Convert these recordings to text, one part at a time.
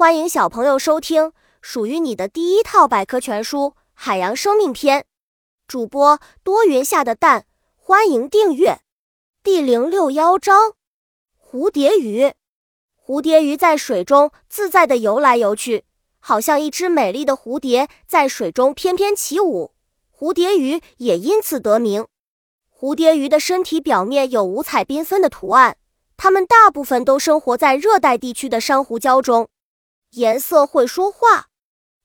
欢迎小朋友收听属于你的第一套百科全书《海洋生命篇》。主播多云下的蛋，欢迎订阅。第零六幺章：蝴蝶鱼。蝴蝶鱼在水中自在地游来游去，好像一只美丽的蝴蝶在水中翩翩起舞。蝴蝶鱼也因此得名。蝴蝶鱼的身体表面有五彩缤纷的图案。它们大部分都生活在热带地区的珊瑚礁中，颜色会说话。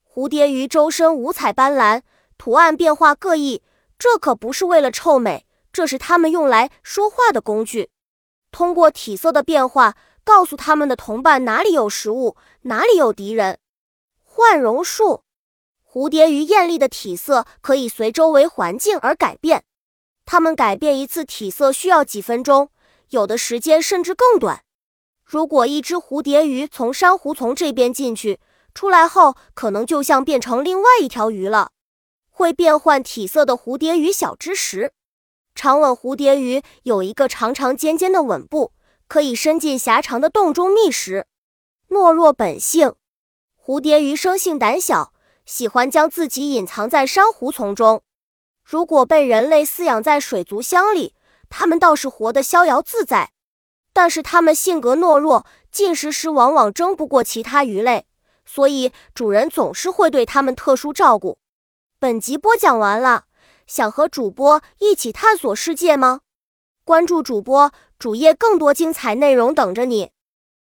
蝴蝶鱼周身五彩斑斓，图案变化各异，这可不是为了臭美，这是它们用来说话的工具。通过体色的变化，告诉它们的同伴哪里有食物，哪里有敌人。换容术，蝴蝶鱼艳丽的体色可以随周围环境而改变，它们改变一次体色需要几分钟。有的时间甚至更短。如果一只蝴蝶鱼从珊瑚丛这边进去，出来后可能就像变成另外一条鱼了。会变换体色的蝴蝶鱼小知识：长吻蝴蝶鱼有一个长长尖尖的吻部，可以伸进狭长的洞中觅食。懦弱本性，蝴蝶鱼生性胆小，喜欢将自己隐藏在珊瑚丛中。如果被人类饲养在水族箱里，它们倒是活得逍遥自在，但是它们性格懦弱，进食时往往争不过其他鱼类，所以主人总是会对它们特殊照顾。本集播讲完了，想和主播一起探索世界吗？关注主播主页，更多精彩内容等着你。